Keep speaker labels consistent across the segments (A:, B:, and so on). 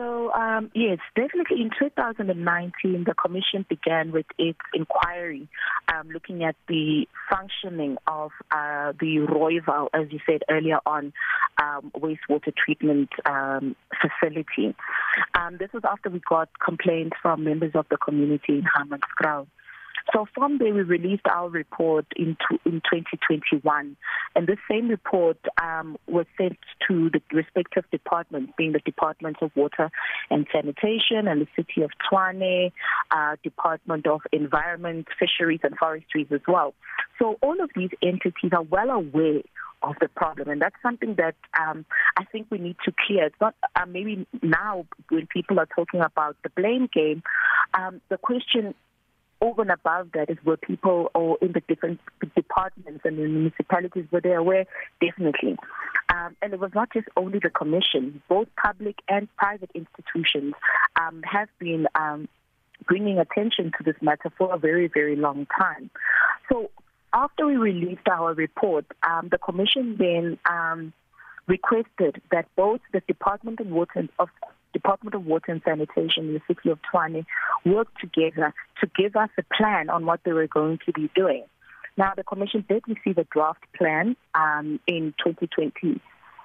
A: So, um, yes, definitely in 2019, the Commission began with its inquiry um, looking at the functioning of uh, the Rooiwal, as you said earlier on, um, wastewater treatment um, facility. Um, this was after we got complaints from members of the community in Hammanskraal. So from there, we released our report in, in 2021. And the same report um, was sent to the respective departments, being the Department of Water and Sanitation and the City of Tshwane, uh, Department of Environment, Fisheries and Forestries as well. So all of these entities are well aware of the problem. And that's something that um, I think we need to clear. It's not uh, maybe now when people are talking about the blame game, um, the question over and above that is where people or in the different departments and the municipalities were they aware? Definitely. Um, and it was not just only the commission, both public and private institutions um, have been um, bringing attention to this matter for a very, very long time. So after we released our report, um, the commission then um, requested that both the Department of Water of Department of Water and Sanitation in the city of Tshwane worked together to give us a plan on what they were going to be doing. Now, the Commission did receive a draft plan um, in 2020,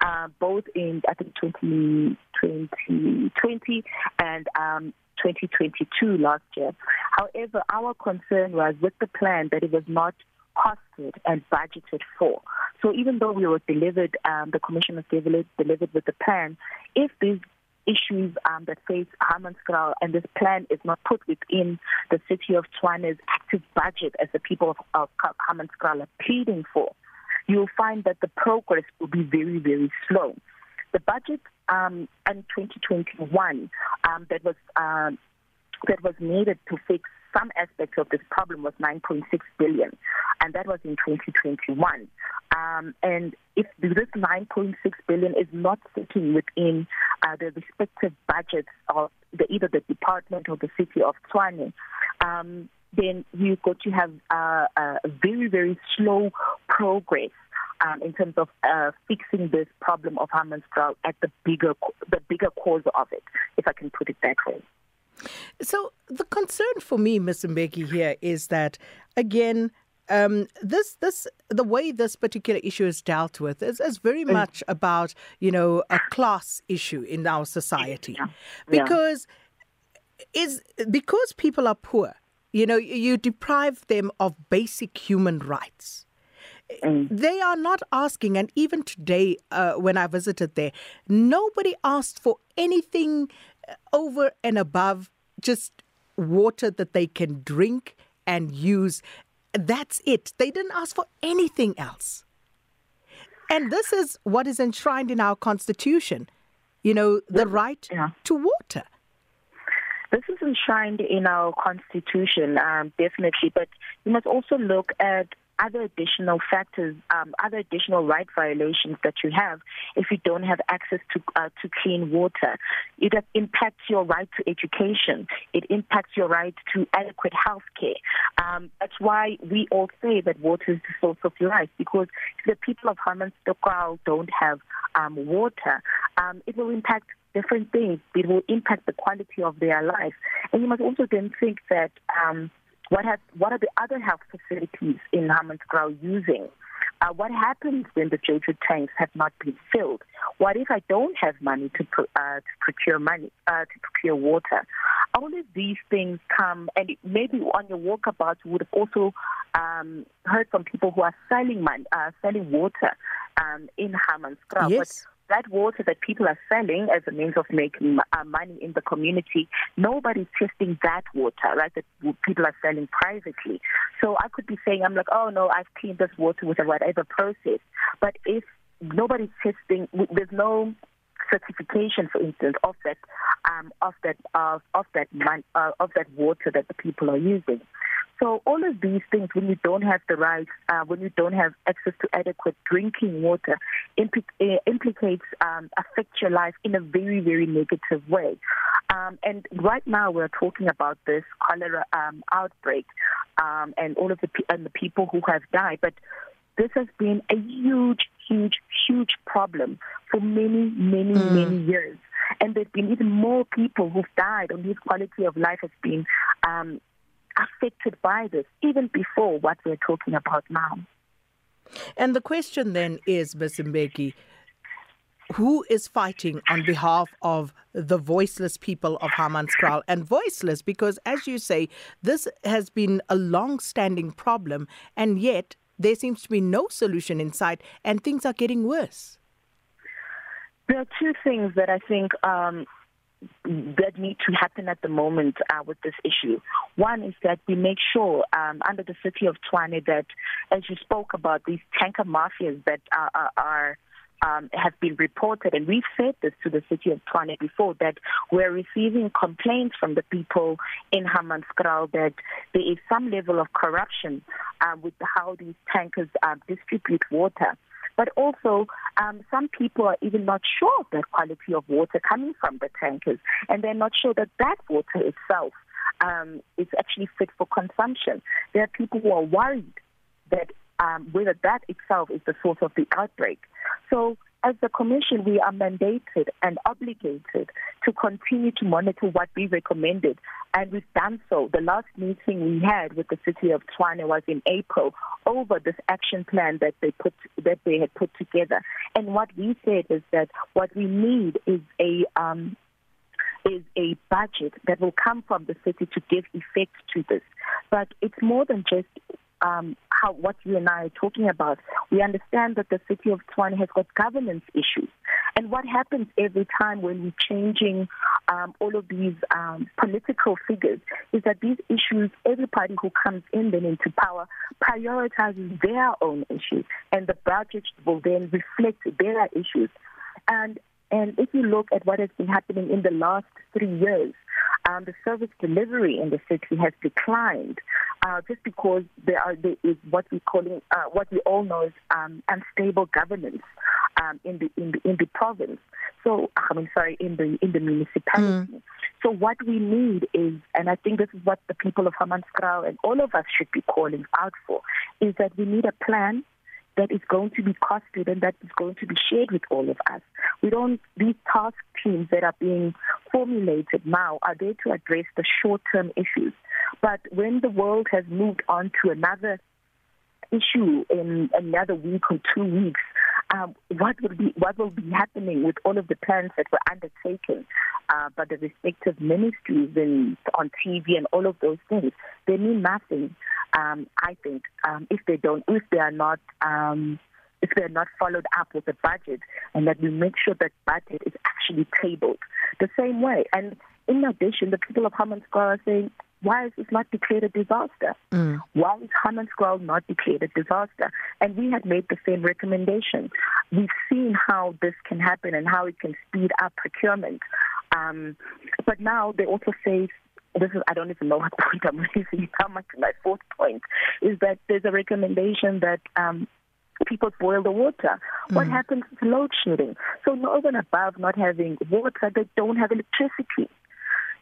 A: uh, both in, I think, 2020 and um, 2022 last year. However, our concern was with the plan that it was not costed and budgeted for. So even though we were delivered, um, the commission was delivered, delivered with the plan, if these issues um, that face Hammanskraal and this plan is not put within the city of Tshwane's active budget as the people of, of Hammanskraal are pleading for, you'll find that the progress will be very, very slow. The budget um, in 2021 um, that was uh, that was needed to fix some aspects of this problem was 9.6 billion, and that was in 2021. Um, and if this 9.6 billion is not sitting within uh, the respective budgets of the, either the department or the city of Tshwane, um, then you've got to have uh, a very, very slow progress um, in terms of uh, fixing this problem of Hammanskraal at the bigger, the bigger cause of it, if I can put it that way.
B: So the concern for me, Ms. Mbeki, here is that again, um, this this the way this particular issue is dealt with is, is very mm. much about you know a class issue in our society yeah. because yeah. is because people are poor you know you deprive them of basic human rights mm. they are not asking and even today uh, when i visited there nobody asked for anything over and above just water that they can drink and use. That's it. They didn't ask for anything else. And this is what is enshrined in our constitution. You know, the right yeah. to water.
A: This is enshrined in our constitution, um, definitely. But you must also look at other additional factors, um, other additional right violations that you have if you don't have access to uh, to clean water. It impacts your right to education. It impacts your right to adequate health care. Um, that's why we all say that water is the source of life because the people of Hammanskraal don't have um, water, um, it will impact different things. It will impact the quality of their life. And you must also then think that um, what has what are the other health facilities in Hammanskraal using? Uh, what happens when the JoJo tanks have not been filled? What if I don't have money to, uh, to procure money uh, to procure water? All of these things come, and maybe on your walkabout, you would have also um, heard from people who are selling money, uh, selling water um, in Hammanskraal.
B: Yes.
A: But that water that people are selling as a means of making uh, money in the community, nobody's testing that water, right? That people are selling privately. So I could be saying, I'm like, oh no, I've cleaned this water with a whatever process. But if nobody's testing, there's no certification, for instance, of that um, of that of, that man, uh, of that water that the people are using. So all of these things, when you don't have the right, uh, when you don't have access to adequate drinking water, impl- uh, implicates, um, affects your life in a very, very negative way. Um, and right now we're talking about this cholera um, outbreak um, and all of the, and the people who have died. But this has been a huge, huge, huge problem for many, many, mm. many years. And there's been even more people who've died and whose quality of life has been um, affected by this, even before what we're talking about now.
B: And the question then is, Ms. Mbeki, who is fighting on behalf of the voiceless people of Hammanskraal and voiceless because as you say this has been a long standing problem and yet there seems to be no solution in sight and things are getting worse
A: there are two things that i think um, that need to happen at the moment uh, with this issue. One is that we make sure um, under the city of Tshwane that, as you spoke about, these tanker mafias that are, are, are um, have been reported, and we've said this to the city of Tshwane before, that we're receiving complaints from the people in Hammanskraal that there is some level of corruption uh, with how these tankers uh, distribute water. But also, um, some people are even not sure of the quality of water coming from the tankers, and they're not sure that that water itself um, is actually fit for consumption. There are people who are worried that um, whether that itself is the source of the outbreak. So as the Commission, we are mandated and obligated to continue to monitor what we recommended, and we've done so. The last meeting we had with the City of Tshwane was in April over this action plan that they put that they had put together. And what we said is that what we need is a um, is a budget that will come from the city to give effect to this. But it's more than just um, how what you and I are talking about. We understand that the city of Tshwane has got governance issues. And what happens every time when we're changing um, all of these um, political figures is that these issues, every everybody who comes in then into power prioritizes their own issues, and the budget will then reflect their issues. And and if you look at what has been happening in the last three years, um, the service delivery in the city has declined uh, just because there, are, there is what we calling uh, what we all know is um, unstable governance um, in the in the in the province. So I mean, sorry, in the in the municipality. Mm. So what we need is, and I think this is what the people of Hammanskraal and all of us should be calling out for, is that we need a plan that is going to be costed and that is going to be shared with all of us. We don't, these task teams that are being formulated now are there to address the short term issues. But when the world has moved on to another issue in another week or two weeks, um, what will be what will be happening with all of the plans that were undertaken uh, by the respective ministries and on TV and all of those things? They mean nothing. Um, I think um, if they don't, if they are not. Um, if they're not followed up with a budget and that we make sure that budget is actually tabled the same way. And in addition, the people of Hammanskraal are saying, why is this not declared a disaster? Mm. Why is Hammanskraal not declared a disaster? And we had made the same recommendation. We've seen how this can happen and how it can speed up procurement. Um, but now they also say this is I don't even know what point I'm raising. How much my fourth point is that there's a recommendation that um, people boil the water. Mm. What happens to load shedding? So over and above not having water, they don't have electricity.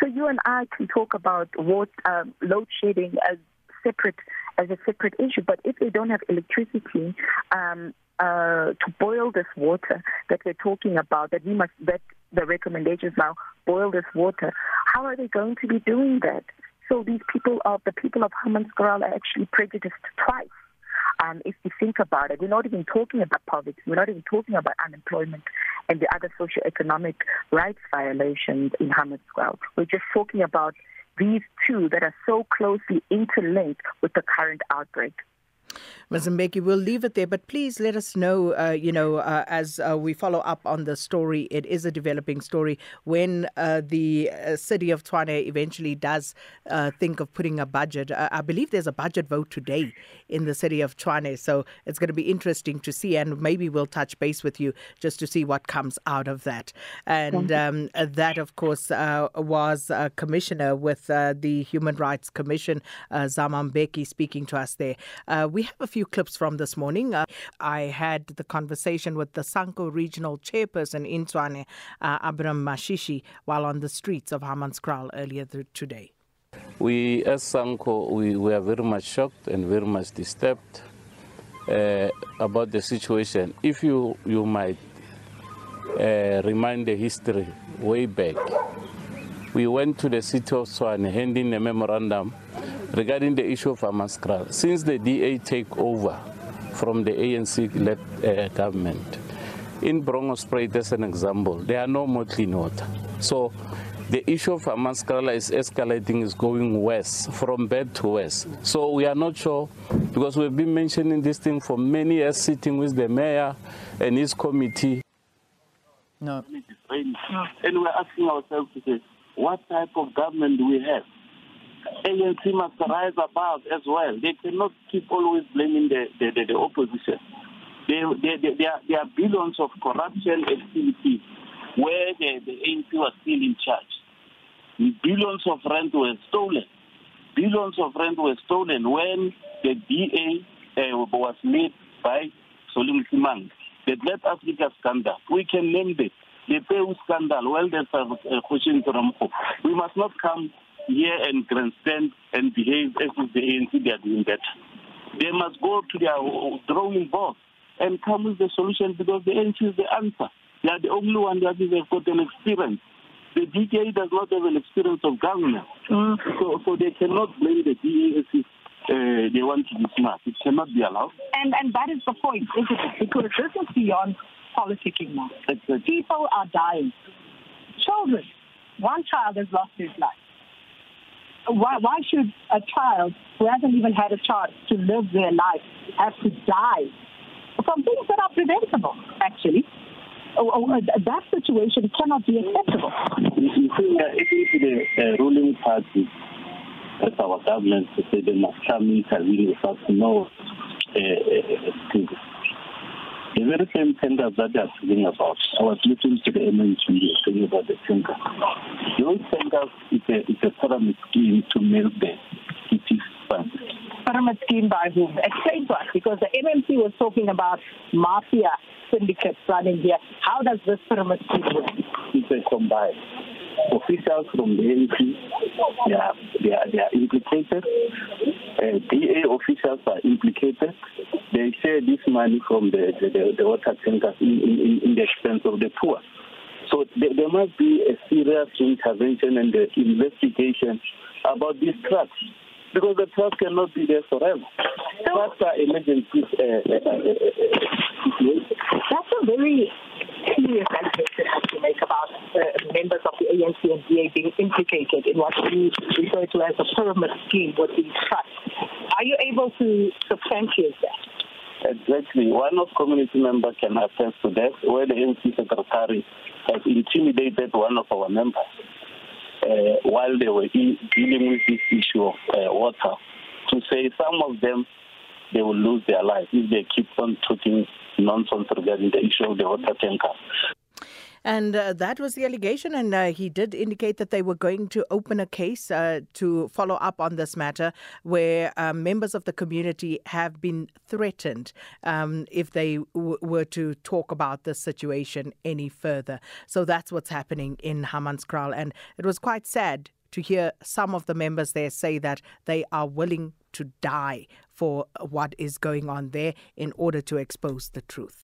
A: So you and I can talk about what um, load shedding as separate as a separate issue, but if they don't have electricity um, uh, to boil this water that we're talking about, that we must that the recommendations now boil this water. How are they going to be doing that? So these people of the people of Hammanskraal are actually prejudiced twice. Um, if you think about it, we're not even talking about poverty. We're not even talking about unemployment and the other socio-economic rights violations in Hammanskraal. We're just talking about these two that are so closely interlinked with the current outbreak.
B: Mbeki, we'll leave it there, but please let us know, uh, you know, uh, as uh, we follow up on the story. It is a developing story. When uh, the uh, city of Tshwane eventually does uh, think of putting a budget, I believe there's a budget vote today in the city of Tshwane. So it's going to be interesting to see, and maybe we'll touch base with you just to see what comes out of that. And um, that, of course, was a commissioner with the Human Rights Commission, Zama Mbeki, speaking to us there. we have a few clips from this morning. Uh, I had the conversation with the SANCO regional chairperson in Tshwane, uh, Abram Mashishi, while on the streets of Hammanskraal earlier today.
C: We, as SANCO, we, we are very much shocked and very much disturbed uh, about the situation. If you, you might uh, remind the history way back, we went to the city of Tshwane handing a memorandum regarding the issue of Hammanskraal. Since the DA take over from the ANC-led uh, government, in Bronkhorstspruit, as an example, there are no more clean water. So the issue of Hammanskraal is escalating, is going west, from bad to west. So we are not sure, because we've been mentioning this thing for many years, sitting with the mayor and his committee.
D: No.
E: And we're asking ourselves to say, what type of government do we have? ANC must rise above as well. They cannot keep always blaming the, the, the, the opposition. There, are, billions of corruption activities where the, the ANC was still in charge. Billions of rent were stolen. Billions of rent were stolen when the DA uh, was made by Solly Msimanga. The GladAfrica scandal, we can name it. The Peu scandal, well, there's a question to We must not come here and grandstand and behave as if the ANC they are doing better. They must go to their drawing board and come with the solution because the ANC is the answer. They are the only one that has got an experience. The DA does not have an experience of government. Mm. So, so they cannot blame the DA as if uh, they want to be smart. It cannot be allowed.
F: And and that is the point, isn't it? Because this is beyond politicking now. Exactly. People are dying. Children. One child has lost his life. Why, why should a child who hasn't even had a chance to live their life have to die from things that are preventable, actually. Oh, oh, uh, that situation cannot be acceptable.
E: You see, uh, the uh, ruling party, as our government, to say they must come intervene without no uh, uh, the very same tenders that they are talking about, I was listening to the MMC talking about the tender. Those tenders is a, is a pyramid scheme to milk the city funds
F: pyramid scheme by whom? Explain to us, because the MMC was talking about mafia syndicates running here. How does this pyramid scheme work?
E: It's a combined. Officials from the ANC, they are, they are, they are implicated. Uh, DA officials are implicated. They share this money from the, the, the water tankers in, in, in the expense of the poor. So there, there must be a serious intervention and investigation about these trucks because the trust cannot be there forever. So, are emergency uh, uh, uh,
F: That's a very serious allegation to make about uh, members of the ANC and DA being implicated in what we refer to as a pyramid scheme with these trusts. Are you able to substantiate that?
E: Exactly. One of community members can attest to that, where the ANC secretary has intimidated one of our members uh, while they were dealing with this issue of uh, water to say some of them they will lose their lives if they keep on talking nonsense regarding the issue of the water tanker.
B: And uh, that was the allegation. And uh, he did indicate that they were going to open a case uh, to follow up on this matter where um, members of the community have been threatened um, if they w- were to talk about this situation any further. So that's what's happening in Hammanskraal. And it was quite sad to hear some of the members there say that they are willing to die for what is going on there in order to expose the truth.